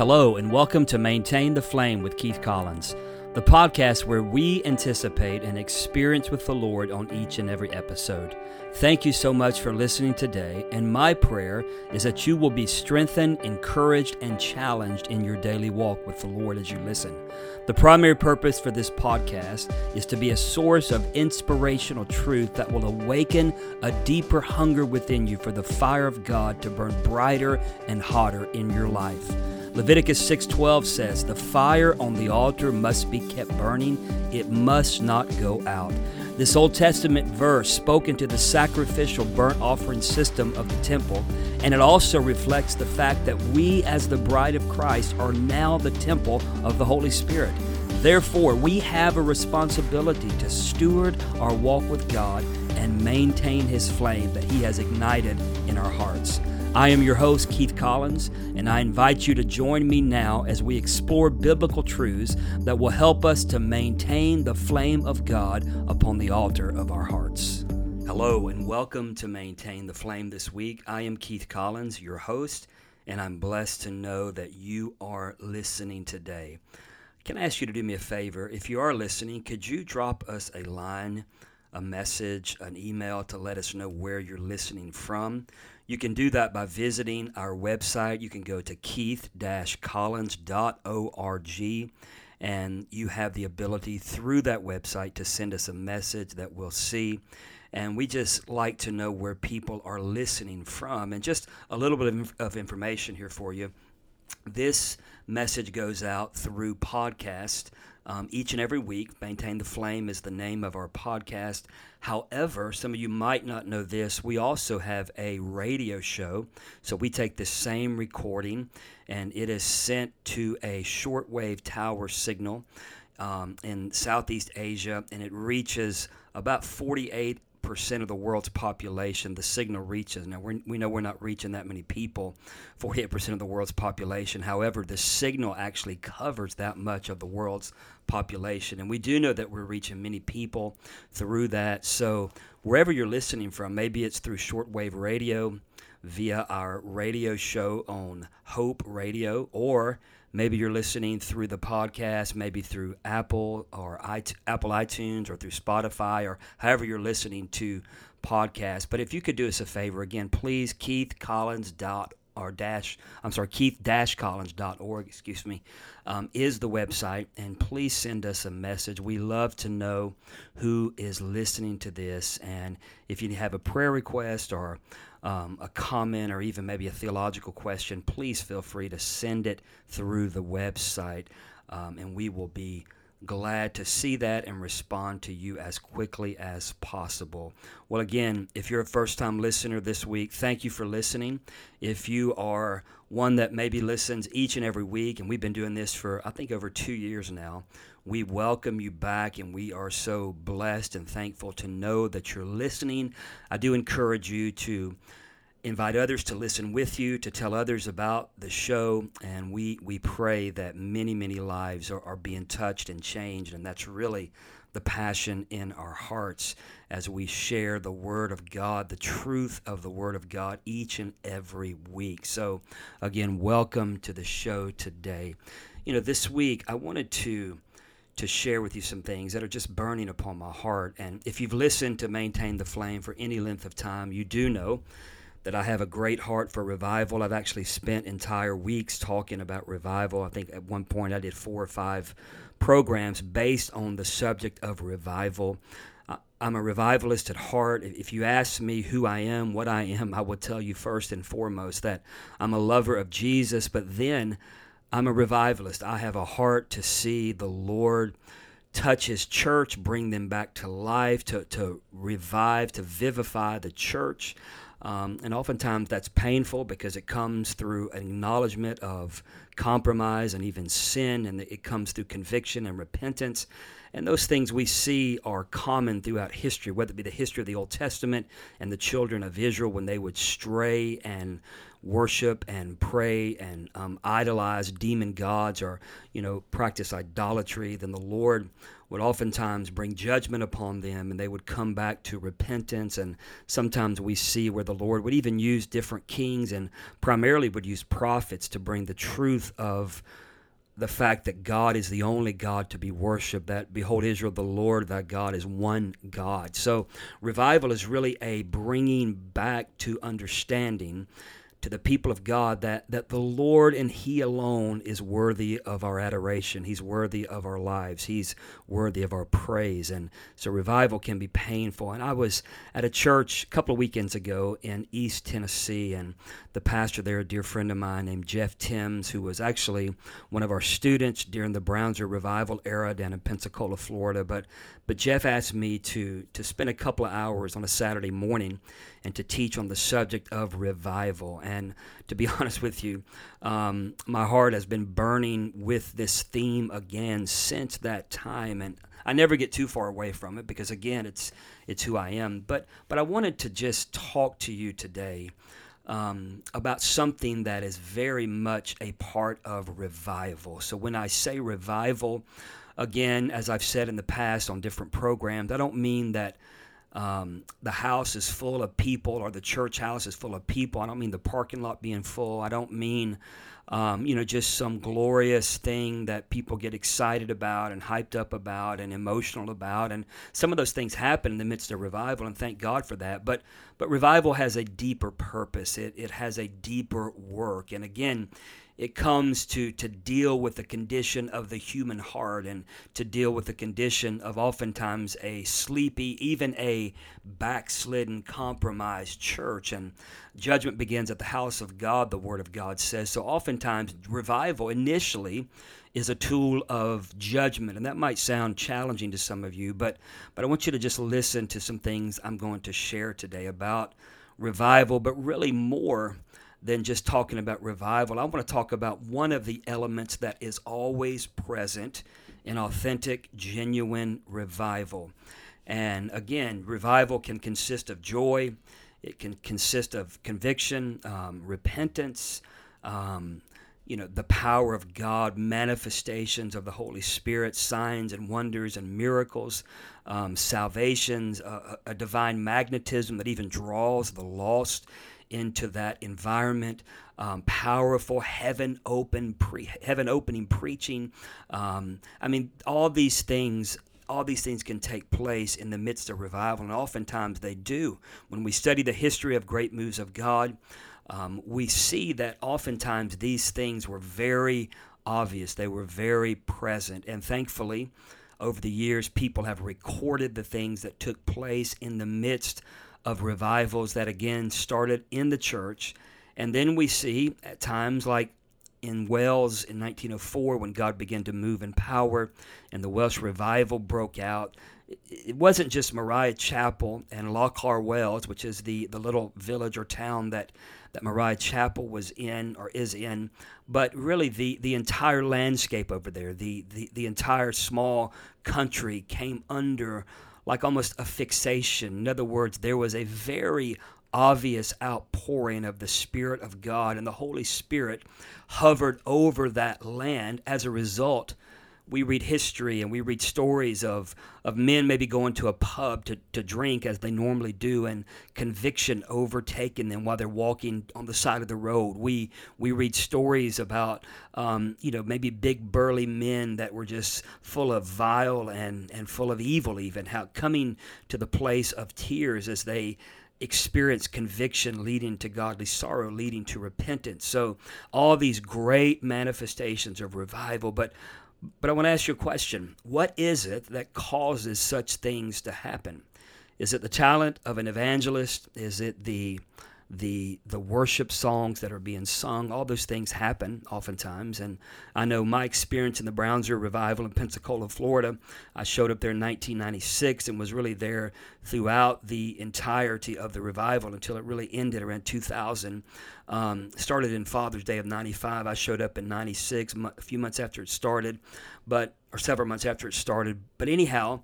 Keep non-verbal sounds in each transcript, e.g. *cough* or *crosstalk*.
Hello, and welcome to Maintain the Flame with Keith Collins, the podcast where we anticipate an experience with the Lord on each and every episode. Thank you so much for listening today, and my prayer is that you will be strengthened, encouraged, and challenged in your daily walk with the Lord as you listen. The primary purpose for this podcast is to be a source of inspirational truth that will awaken a deeper hunger within you for the fire of God to burn brighter and hotter in your life. Leviticus 6:12 says, "The fire on the altar must be kept burning; it must not go out." This Old Testament verse spoke into the sacrificial burnt offering system of the temple, and it also reflects the fact that we as the bride of Christ are now the temple of the Holy Spirit. Therefore, we have a responsibility to steward our walk with God and maintain his flame that he has ignited in our hearts. I am your host, Keith Collins, and I invite you to join me now as we explore biblical truths that will help us to maintain the flame of God upon the altar of our hearts. Hello, and welcome to Maintain the Flame this week. I am Keith Collins, your host, and I'm blessed to know that you are listening today. Can I ask you to do me a favor? If you are listening, could you drop us a line, a message, an email to let us know where you're listening from? You can do that by visiting our website. You can go to keith-collins.org and you have the ability through that website to send us a message that we'll see. And we just like to know where people are listening from. And just a little bit of, of information here for you. This message goes out through podcast um, each and every week. Maintain the Flame is the name of our podcast. However, some of you might not know this. We also have a radio show. So we take the same recording and it is sent to a shortwave tower signal um, in Southeast Asia and it reaches about 48 percent of the world's population the signal reaches. Now we know we're not reaching that many people, 48 percent of the world's population. However, the signal actually covers that much of the world's population, and we do know that we're reaching many people through that. So wherever you're listening from, maybe it's through shortwave radio, via our radio show on Hope Radio, or maybe you're listening through the podcast, maybe through Apple or Apple iTunes or through Spotify or however you're listening to podcasts. But if you could do us a favor, again, please, Keith Collins dot or dash I'm sorry Keith dash Collins.org excuse me um, is the website. And please send us a message. We love to know who is listening to this. And if you have a prayer request or um, a comment or even maybe a theological question, please feel free to send it through the website, um, and we will be glad to see that and respond to you as quickly as possible. Well, again, if you're a first time listener this week, thank you for listening. If you are one that maybe listens each and every week, and we've been doing this for, I think, over two years now, we welcome you back and we are so blessed and thankful to know that you're listening. I do encourage you to invite others to listen with you, to tell others about the show, and we, we pray that many, many lives are, are being touched and changed, and that's really the passion in our hearts as we share the Word of God, the truth of the Word of God each and every week. So, again, welcome to the show today. You know, this week I wanted to to share with you some things that are just burning upon my heart. And if you've listened to Maintain the Flame for any length of time, you do know that I have a great heart for revival. I've actually spent entire weeks talking about revival. I think at one point I did four or five programs based on the subject of revival. I'm a revivalist at heart. If you ask me who I am, what I am, I will tell you first and foremost that I'm a lover of Jesus, but then I'm a revivalist. I have a heart to see the Lord touch his church, bring them back to life, to, to revive, to vivify the church. Um, and oftentimes that's painful because it comes through an acknowledgement of compromise and even sin, and it comes through conviction and repentance. And those things we see are common throughout history, whether it be the history of the Old Testament and the children of Israel when they would stray and worship and pray and um, idolize demon gods or you know practice idolatry, then the Lord would oftentimes bring judgment upon them and they would come back to repentance. And sometimes we see where the Lord would even use different kings and primarily would use prophets to bring the truth of the fact that God is the only God to be worshiped, that behold, Israel, the Lord thy God is one God. So revival is really a bringing back to understanding to the people of God that, that the Lord and He alone is worthy of our adoration. He's worthy of our lives. He's worthy of our praise. And so revival can be painful. And I was at a church a couple of weekends ago in East Tennessee, and the pastor there, a dear friend of mine named Jeff Timms, who was actually one of our students during the Brownsville revival era down in Pensacola, Florida. But but Jeff asked me to to spend a couple of hours on a Saturday morning and to teach on the subject of revival. And to be *laughs* honest with you, um, my heart has been burning with this theme again since that time. And I never get too far away from it because again, it's it's who I am. But but I wanted to just talk to you today. Um, about something that is very much a part of revival. So, when I say revival, again, as I've said in the past on different programs, I don't mean that um, the house is full of people or the church house is full of people. I don't mean the parking lot being full. I don't mean, um, you know, just some glorious thing that people get excited about and hyped up about and emotional about. And some of those things happen in the midst of revival, and thank God for that. But but revival has a deeper purpose. It it has a deeper work. And again, it comes to, to deal with the condition of the human heart and to deal with the condition of oftentimes a sleepy, even a backslidden, compromised church. And judgment begins at the house of God, the Word of God says. So oftentimes, revival initially is a tool of judgment. And that might sound challenging to some of you, but, but I want you to just listen to some things I'm going to share today about revival, but really more than just talking about revival. I want to talk about one of the elements that is always present in authentic, genuine revival. And again, revival can consist of joy, it can consist of conviction, um, repentance, um, you know, the power of God, manifestations of the Holy Spirit, signs and wonders and miracles, um, salvations, a, a divine magnetism that even draws the lost into that environment. Um, powerful heaven open pre- heaven opening preaching. Um, I mean, all these things. All these things can take place in the midst of revival, and oftentimes they do. When we study the history of great moves of God, um, we see that oftentimes these things were very obvious. They were very present, and thankfully, over the years, people have recorded the things that took place in the midst of revivals that again started in the church. And then we see at times like in Wales in 1904 when God began to move in power and the Welsh revival broke out. It wasn't just Moriah Chapel and Loughor Wales, which is the, the little village or town that, that Moriah Chapel was in or is in, but really the, the entire landscape over there, the, the, the entire small country came under like almost a fixation. In other words, there was a very obvious outpouring of the Spirit of God, and the Holy Spirit hovered over that land as a result we read history and we read stories of, of men maybe going to a pub to, to drink as they normally do and conviction overtaking them while they're walking on the side of the road. We, we read stories about, um, you know, maybe big burly men that were just full of vile and, and full of evil even, how coming to the place of tears as they experience conviction leading to godly sorrow, leading to repentance. So, all these great manifestations of revival, but but I want to ask you a question. What is it that causes such things to happen? Is it the talent of an evangelist? Is it the the the worship songs that are being sung? All those things happen oftentimes. And I know my experience in the Brownsville revival in Pensacola, Florida. I showed up there in 1996 and was really there throughout the entirety of the revival until it really ended around 2000. Um, started in Father's Day of 95. I showed up in 96, a few months after it started, but or several months after it started. But anyhow,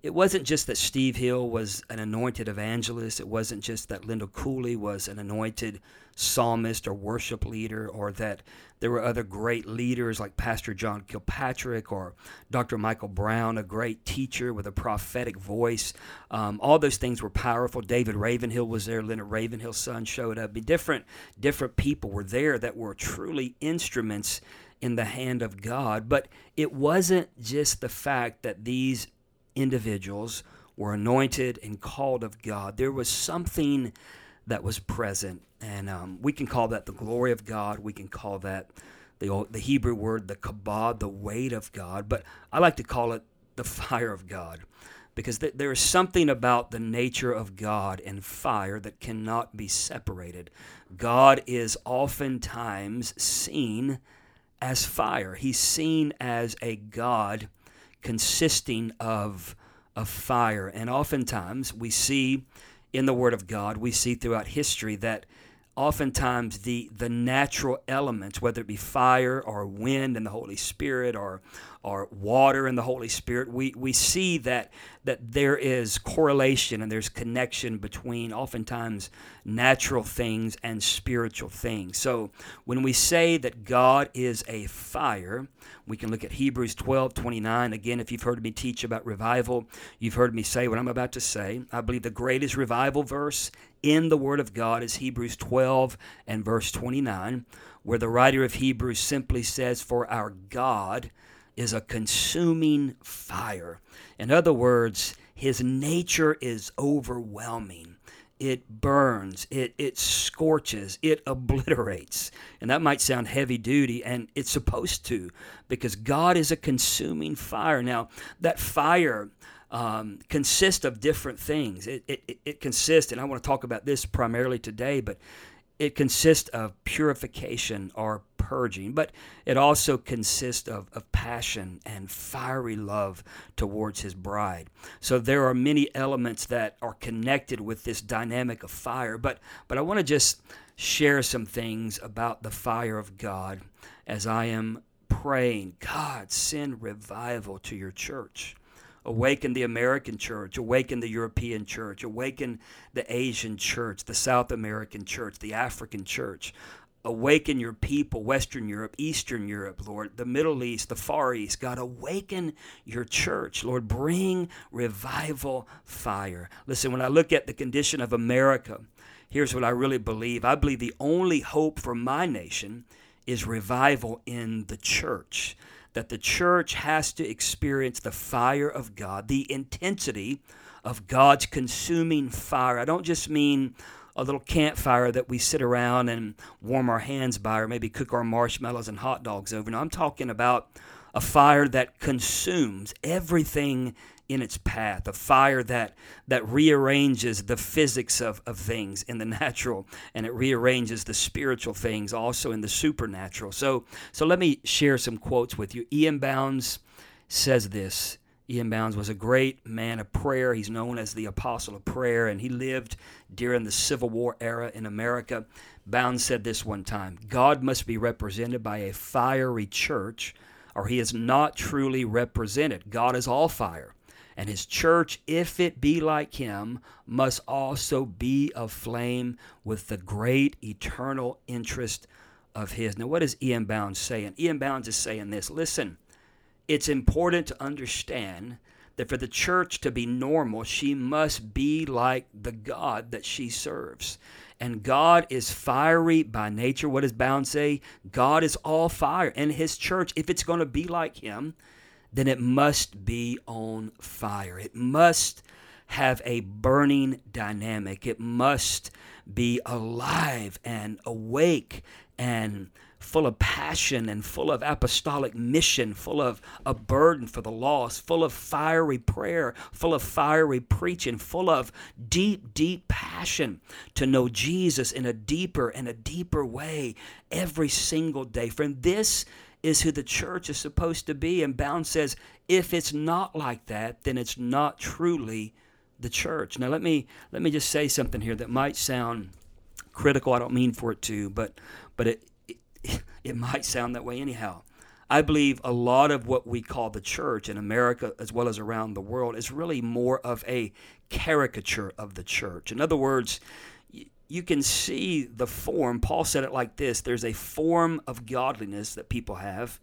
it wasn't just that Steve Hill was an anointed evangelist. It wasn't just that Lindell Cooley was an anointed psalmist or worship leader, or that there were other great leaders like Pastor John Kilpatrick or Dr. Michael Brown, a great teacher with a prophetic voice. Um, all those things were powerful. David Ravenhill was there. Leonard Ravenhill's son showed up. Different, different people were there that were truly instruments in the hand of God. But it wasn't just the fact that these individuals were anointed and called of God. There was something that was present, and um, we can call that the glory of God. We can call that the old, the Hebrew word the kabod, the weight of God. But I like to call it the *laughs* fire of God, because th- there is something about the nature of God and fire that cannot be separated. God is oftentimes seen as fire. He's seen as a God consisting of, of fire. And oftentimes we see in the Word of God, we see throughout history that oftentimes the the natural elements, whether it be fire or wind and the Holy Spirit or or water and the Holy Spirit, we, we see that that there is correlation and there's connection between oftentimes natural things and spiritual things. So when we say that God is a fire, we can look at Hebrews 12, 29. Again, if you've heard me teach about revival, you've heard me say what I'm about to say. I believe the greatest revival verse in the Word of God is Hebrews 12 and verse 29, where the writer of Hebrews simply says, For our God is a consuming fire. In other words, his nature is overwhelming. It burns, it, it scorches, it obliterates. And that might sound heavy duty, and it's supposed to, because God is a consuming fire. Now, that fire um, consists of different things. It, it, it consists, and I want to talk about this primarily today, but it consists of purification or purging, but it also consists of, of passion and fiery love towards his bride. So there are many elements that are connected with this dynamic of fire, but, but I want to just share some things about the fire of God as I am praying, God, send revival to your church. Awaken the American church, awaken the European church, awaken the Asian church, the South American church, the African church. Awaken your people, Western Europe, Eastern Europe, Lord, the Middle East, the Far East. God, awaken your church. Lord, bring revival fire. Listen, when I look at the condition of America, here's what I really believe I believe the only hope for my nation is revival in the church that the church has to experience the fire of God, the intensity of God's consuming fire. I don't just mean a little campfire that we sit around and warm our hands by, or maybe cook our marshmallows and hot dogs over. No, I'm talking about a fire that consumes everything in its path, a fire that that rearranges the physics of, of things in the *laughs* natural and it rearranges the spiritual things also in the supernatural. So so let me share some quotes with you. E.M. Bounds says this. E.M. Bounds was a great man of prayer. He's known as the apostle of prayer, and he lived during the Civil War era in America. Bounds said this one time God must be represented by a fiery church, or he is not truly represented. God is all fire. And his church, if it be like him, must also be aflame with the great eternal interest of his. Now, what is E.M. Bounds saying? E.M. Bounds is saying this listen, it's important to understand that for the church to be normal, she must be like the God that she serves. And God is fiery by nature. What does Bound say? God is all fire. And his church, if it's going to be like him, then it must be on fire. It must have a burning dynamic. It must be alive and awake and full of passion and full of apostolic mission, full of a burden for the lost, full of fiery prayer, full of fiery preaching, full of deep, deep passion to know Jesus in a deeper and a deeper way every single day. Friend, this is who the church is supposed to be. And Bound says, if it's not like that, then it's not truly the church. Now let me let me just say something here that might sound critical. I don't mean for it to, but but it it, it might sound that way anyhow. I believe a lot of what we call the church in America as well as around the world is really more of a caricature of the church. In other words, you can see the form. Paul said it like this there's a form of godliness that people have,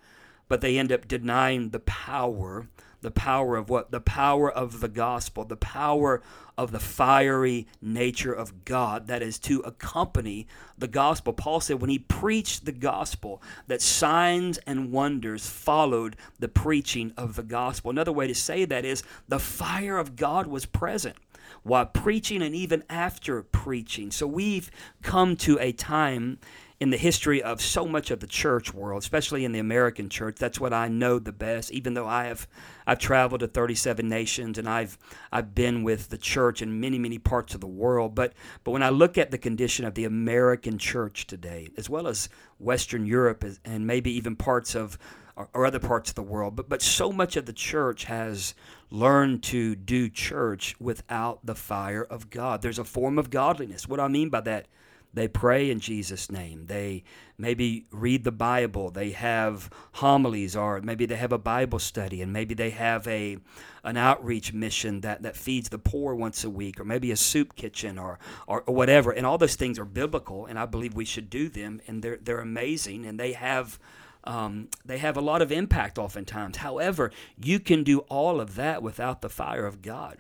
but they end up denying the power. The power of what? The power of the gospel, the power of the fiery nature of God that is to accompany the gospel. Paul said when he preached the gospel, that signs and wonders followed the preaching of the gospel. Another way to say that is the fire of God was present while preaching and even after preaching. So we've come to a time in the history of so much of the church world, especially in the American church. That's what I know the best. Even though I have, I've traveled to 37 nations and I've I've been with the church in many many parts of the world. But but when I look at the condition of the American church today, as well as Western Europe and maybe even parts of or, other parts of the world, but but so much of the church has learned to do church without the fire of God. There's a form of godliness. What do I mean by that? They pray in Jesus' name. They maybe read the Bible. They have homilies, or maybe they have a Bible study, and maybe they have a an outreach mission that, that feeds the poor once a week, or maybe a soup kitchen, or, or, or whatever. And all those things are biblical, and I believe we should do them, and they're they're amazing, and they have. Um, they have a lot of impact oftentimes. However, you can do all of that without the fire of God.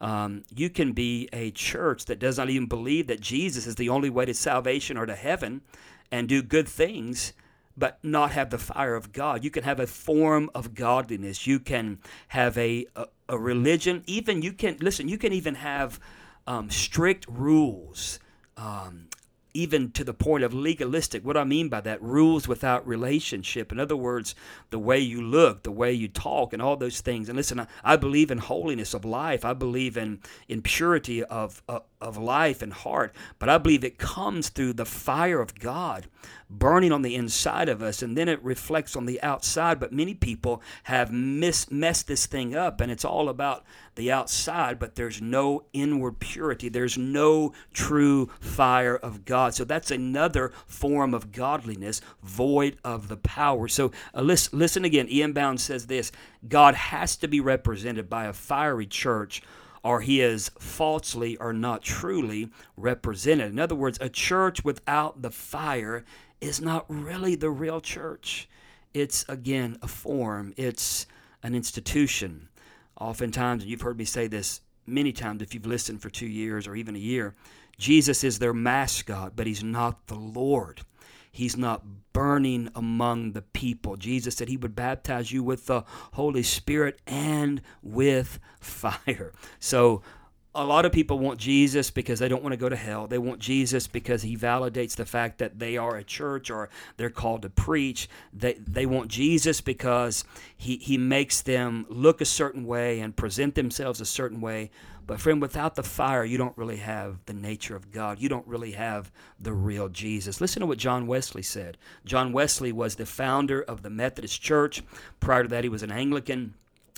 Um, you can be a church that does not even believe that Jesus is the only way to salvation or to heaven and do good things, but not have the fire of God. You can have a form of godliness. You can have a, a, a religion. Even you can, listen, you can even have um, strict rules. Um, even to the point of legalistic. What I mean by that, rules without relationship. In other words, the way you look, the way you talk, and all those things. And listen, I, I believe in holiness of life. I believe in, in purity of, of, of life and heart. But I believe it comes through the fire of God burning on the inside of us, and then it reflects on the outside. But many people have mis- messed this thing up, and it's all about the outside, but there's no inward purity. There's no true fire of God. So that's another form of godliness void of the power. So uh, listen, listen again. E.M. Bounds says this God has to be represented by a fiery church or he is falsely or not truly represented. In other words, a church without the fire is not really the real church. It's, again, a form, it's an institution. Oftentimes, and you've heard me say this many times if you've listened for two years or even a year, Jesus is their mascot, but he's not the Lord. He's not burning among the people. Jesus said he would baptize you with the Holy Spirit and with fire. So a lot of people want Jesus because they don't want to go to hell. They want Jesus because he validates the fact that they are a church or they're called to preach. They, they want Jesus because he, he makes them look a certain way and present themselves a certain way. But, friend, without the fire, you don't really have the nature of God. You don't really have the real Jesus. Listen to what John Wesley said. John Wesley was the founder of the Methodist Church. Prior to that, he was an Anglican.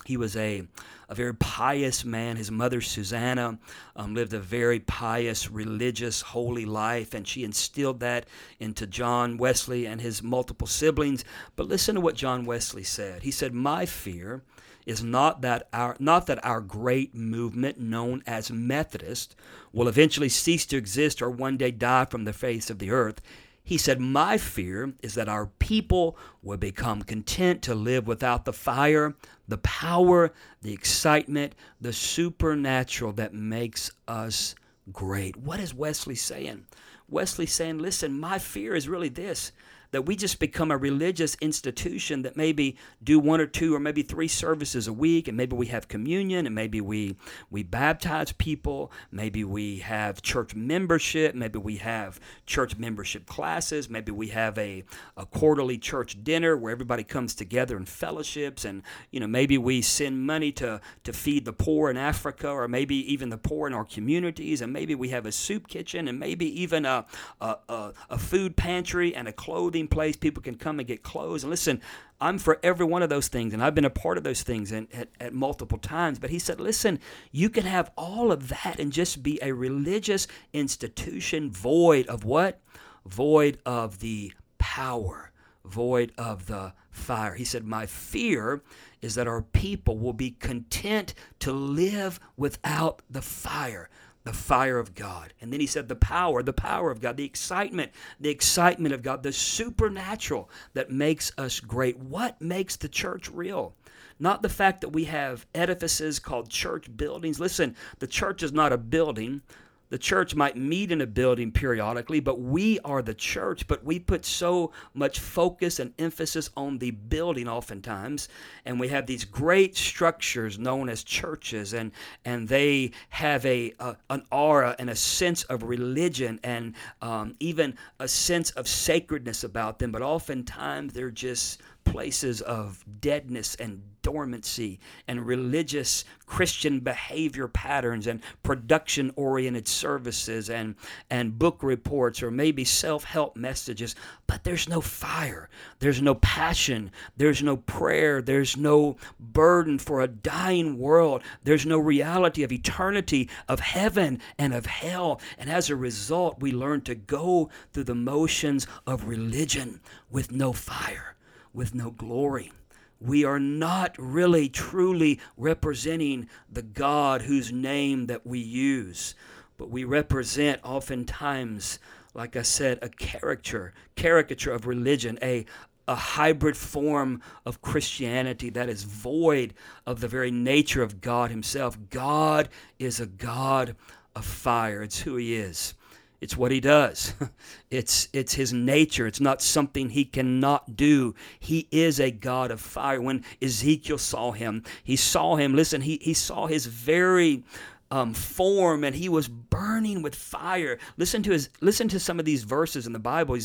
He was a, a very pious man. His mother, Susanna, um, lived a very pious, religious, holy life, and she instilled that into John Wesley and his multiple siblings. But listen to what John Wesley said. He said, My fear is not that our not that our great movement known as Methodist will eventually cease to exist or one day die from the face of the earth. He said, My fear is that our people will become content to live without the fire, the power, the excitement, the supernatural that makes us great. What is Wesley saying? Wesley saying, Listen, my fear is really this that we just become a religious institution that maybe do one or two or maybe three services a week and maybe we have communion and maybe we we baptize people maybe we have church membership maybe we have church membership classes maybe we have a, a quarterly church dinner where everybody comes together and fellowships and you know maybe we send money to to feed the poor in Africa or maybe even the poor in our communities and maybe we have a soup kitchen and maybe even a a, a, a food pantry and a clothing clothing place. People can come and get clothes. And listen, I'm for every one of those things, and I've been a part of those things and, at, at multiple times. But he said, listen, you can have all of that and just be a religious institution void of what? Void of the power void of the fire. He said, My fear is that our people will be content to live without the fire the fire of God. And then he said, the power, the power of God, the excitement, the excitement of God, the supernatural that makes us great. What makes the church real? Not the fact that we have edifices called church buildings. Listen, the church is not a building. The church might meet in a building periodically, but we are the church. But we put so much focus and emphasis on the building oftentimes. And we have these great structures known as churches, and, and they have a, a an aura and a sense of religion and um, even a sense of sacredness about them. But oftentimes they're just places of deadness and dormancy and religious Christian behavior patterns and production oriented services and, and book reports or maybe self help messages, but there's no fire, there's no passion, there's no prayer, there's no burden for a dying world, there's no reality of eternity, of heaven and of hell. And as a result, we learn to go through the motions of religion with no fire with no glory. We are not really truly representing the God whose name that we use, but we represent oftentimes, like I said, a caricature, caricature of religion, a, a hybrid form of Christianity that is void of the very nature of God Himself. God is a God of fire, it's who He is. It's what he does. *laughs* It's it's his nature. It's not something he cannot do. He is a God of fire. When Ezekiel saw him, he saw him. Listen, he, he saw his very um, form and he was burning with fire. Listen to his listen to some of these verses in the Bible.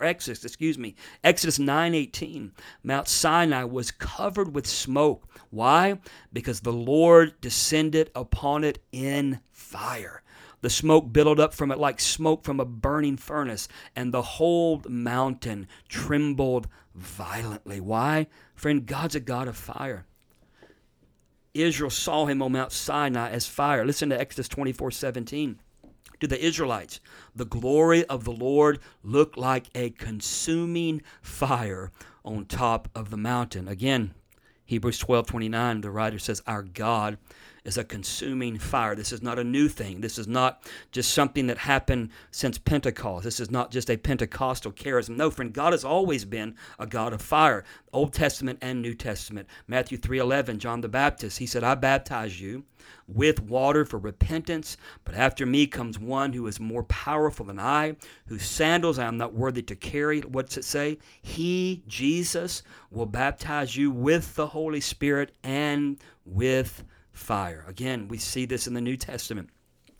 Exodus, excuse me, Exodus 9:18. Mount Sinai was covered with smoke. Why? Because the Lord descended upon it in fire. The smoke billowed up from it like smoke from a burning furnace, and the whole mountain trembled violently. Why? Friend, God's a God of fire. Israel saw him on Mount Sinai as fire. Listen to Exodus 24 17. To the Israelites, the glory of the Lord looked like a consuming fire on top of the mountain. Again, Hebrews 12 29, the writer says, Our God is a consuming fire. This is not a new thing. This is not just something that happened since Pentecost. This is not just a Pentecostal charism. No, friend, God has always been a God of fire. Old Testament and New Testament. Matthew 3:11, John the Baptist, he said, "I baptize you with water for repentance, but after me comes one who is more powerful than I, whose sandals I am not worthy to carry." What's it say? He, Jesus, will baptize you with the Holy Spirit and with fire. Again, we see this in the New Testament.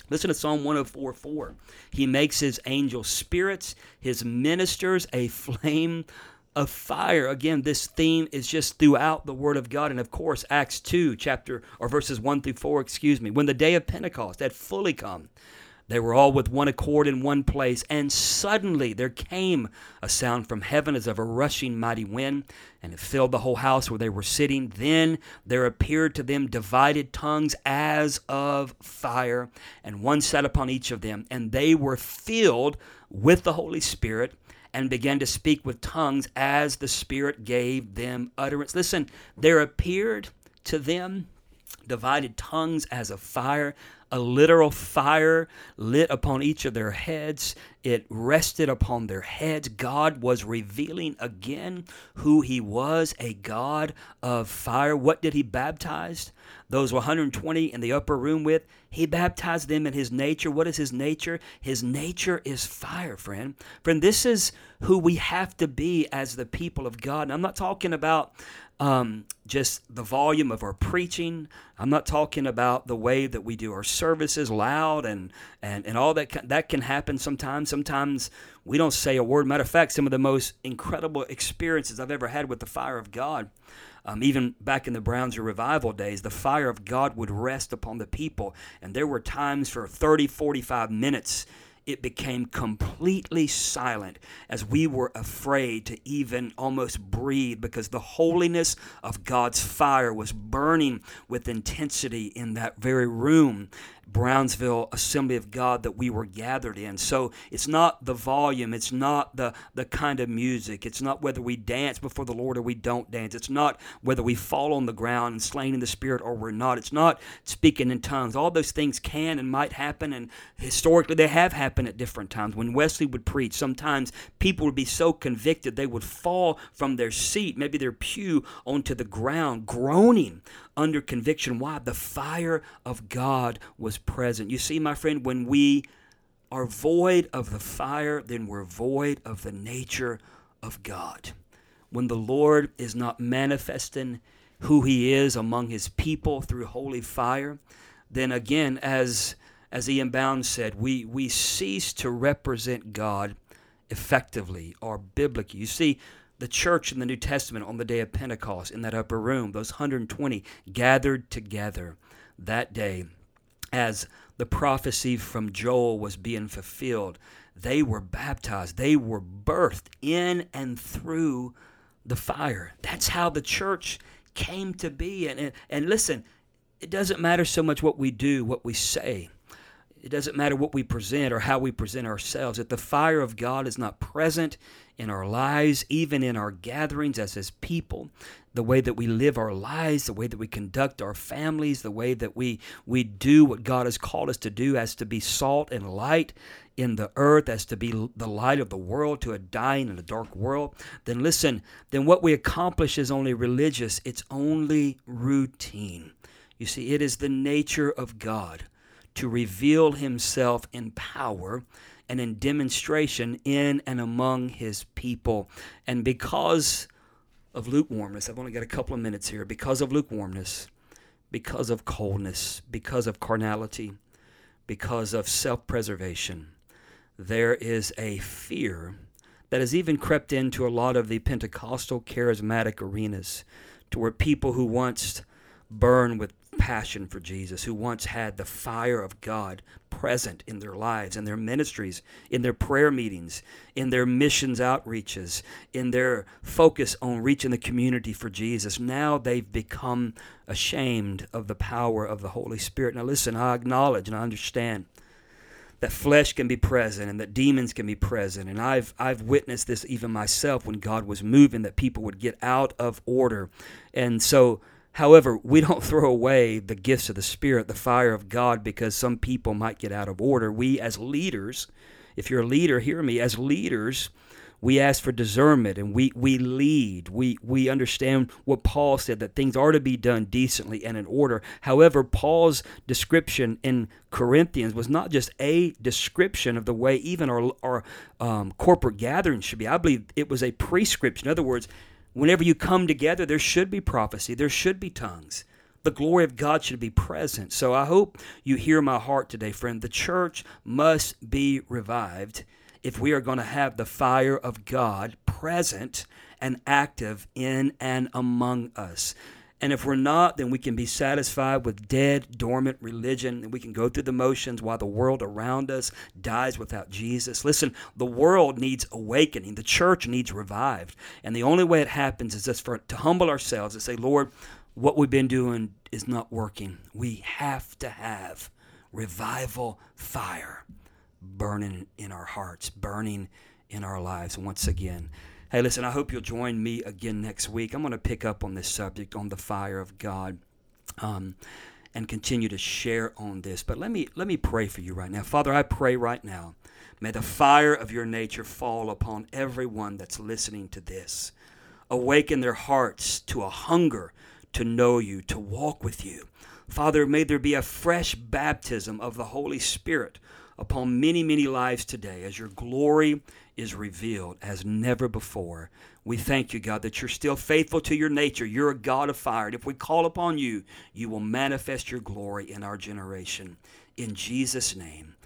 Listen to Psalm 104 4. He makes his angel spirits, his ministers a flame of fire. Again, this theme is just throughout the Word of God. And of course, Acts 2, chapter or verses 1 through 4, excuse me, when the day of Pentecost had fully come, they were all with one accord in one place, and suddenly there came a sound from heaven as of a rushing mighty wind, and it filled the whole house where they were sitting. Then there appeared to them divided tongues as of fire, and one sat upon each of them, and they were filled with the Holy Spirit and began to speak with tongues as the Spirit gave them utterance. Listen, there appeared to them divided tongues as a fire a literal fire lit upon each of their heads. It rested upon their heads. God was revealing again who He was a God of fire. What did He baptize? Those 120 in the upper room with, He baptized them in His nature. What is His nature? His nature is fire, friend. Friend, this is who we have to be as the people of God. And I'm not talking about um, just the volume of our preaching. I'm not talking about the way that we do our services loud and, and, and all that. Can, that can happen sometimes. Sometimes we don't say a word. Matter of fact, some of the most incredible experiences I've ever had with the fire of God. Um, even back in the Browns revival days, the fire of God would rest upon the people. And there were times for 30, 45 minutes it became completely silent as we were afraid to even almost breathe because the holiness of God's fire was burning with intensity in that very room. Brownsville Assembly of God that we were gathered in. So it's not the volume, it's not the, the kind of music, it's not whether we dance before the Lord or we don't dance, it's not whether we fall on the ground and slain in the Spirit or we're not, it's not speaking in tongues. All those things can and might happen, and historically they have happened at different times. When Wesley would preach, sometimes people would be so convicted they would fall from their seat, maybe their pew, onto the ground, groaning under conviction. Why? The fire of God was present. You see, my friend, when we are void of the fire, then we're void of the nature of God. When the Lord is not manifesting who he is among his people through holy fire, then again, as as E.M. Bounds said, we, we cease to represent God effectively or biblically. You see, the church in the New Testament on the day of Pentecost in that upper room, those 120 gathered together that day as the prophecy from Joel was being fulfilled. They were baptized, they were birthed in and through the fire. That's how the church came to be. And, and, and listen, it doesn't matter so much what we do, what we say. It doesn't matter what we present or how we present ourselves. If the fire of God is not present in our lives, even in our gatherings as His people, the way that we live our lives, the way that we conduct our families, the way that we, we do what God has called us to do, as to be salt and light in the earth, as to be the light of the world to a dying and a dark world, then listen, then what we accomplish is only religious, it's only routine. You see, it is the nature of God to reveal himself in power and in demonstration in and among his people. And because of lukewarmness, I've only got a couple of minutes here, because of lukewarmness, because of coldness, because of carnality, because of self preservation, there is a fear that has even crept into a lot of the Pentecostal charismatic arenas to where people who once burn with passion for Jesus, who once had the fire of God present in their lives, in their ministries, in their prayer meetings, in their missions outreaches, in their focus on reaching the community for Jesus. Now they've become ashamed of the power of the Holy Spirit. Now, listen, I acknowledge and I understand that flesh can be present and that demons can be present and I've I've witnessed this even myself when God was moving that people would get out of order and so However, we don't throw away the gifts of the Spirit, the fire of God, because some people might get out of order. We, as leaders, if you're a leader, hear me, as leaders, we ask for discernment and we, we lead. We, we understand what Paul said that things are to be done decently and in order. However, Paul's description in Corinthians was not just a description of the way even our, our um, corporate gatherings should be. I believe it was a prescription. In other words, Whenever you come together, there should be prophecy, there should be tongues. The glory of God should be present. So I hope you hear my heart today, friend. The church must be revived if we are going to have the fire of God present and active in and among us. And if we're not, then we can be satisfied with dead, dormant religion, and we can go through the motions while the world around us dies without Jesus. Listen, the world needs awakening. The church needs revived. And the only way it happens is just for to humble ourselves and say, Lord, what we've been doing is not working. We have to have revival fire burning in our hearts, burning in our lives once again. Hey, listen, I hope you'll join me again next week. I'm going to pick up on this subject, on the fire of God. Um, and continue to share on this. But let me let me pray for you right now. Father, I pray right now. May the fire of your nature fall upon everyone that's listening to this. Awaken their hearts to a hunger to know you, to walk with you. Father, may there be a fresh baptism of the Holy Spirit upon many, many lives today as your glory is revealed as never before. We thank you, God, that you're still faithful to your nature. You're a God of fire. And if we call upon you, you will manifest your glory in our generation. In Jesus' name,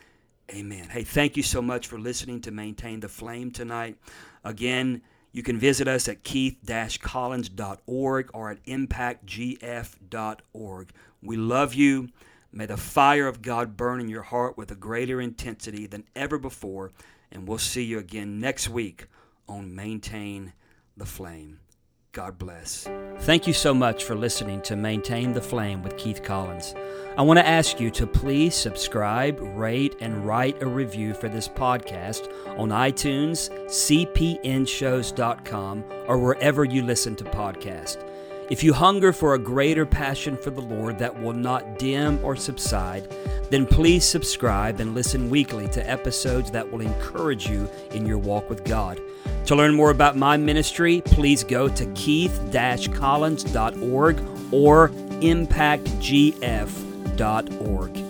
amen. Hey, thank you so much for listening to Maintain the Flame tonight. Again, you can visit us at keith-collins.org or at impactgf.org. We love you. May the fire of God burn in your heart with a greater intensity than ever before. And we'll see you again next week on Maintain the Flame. God bless. Thank you so much for listening to Maintain the Flame with Keith Collins. I want to ask you to please subscribe, rate, and write a review for this podcast on iTunes, cpnshows.com, or wherever you listen to podcasts. If you hunger for a greater passion for the Lord that will not dim or subside, then please subscribe and listen weekly to episodes that will encourage you in your walk with God. To learn more about my ministry, please go to keith-collins.org or impactgf.org.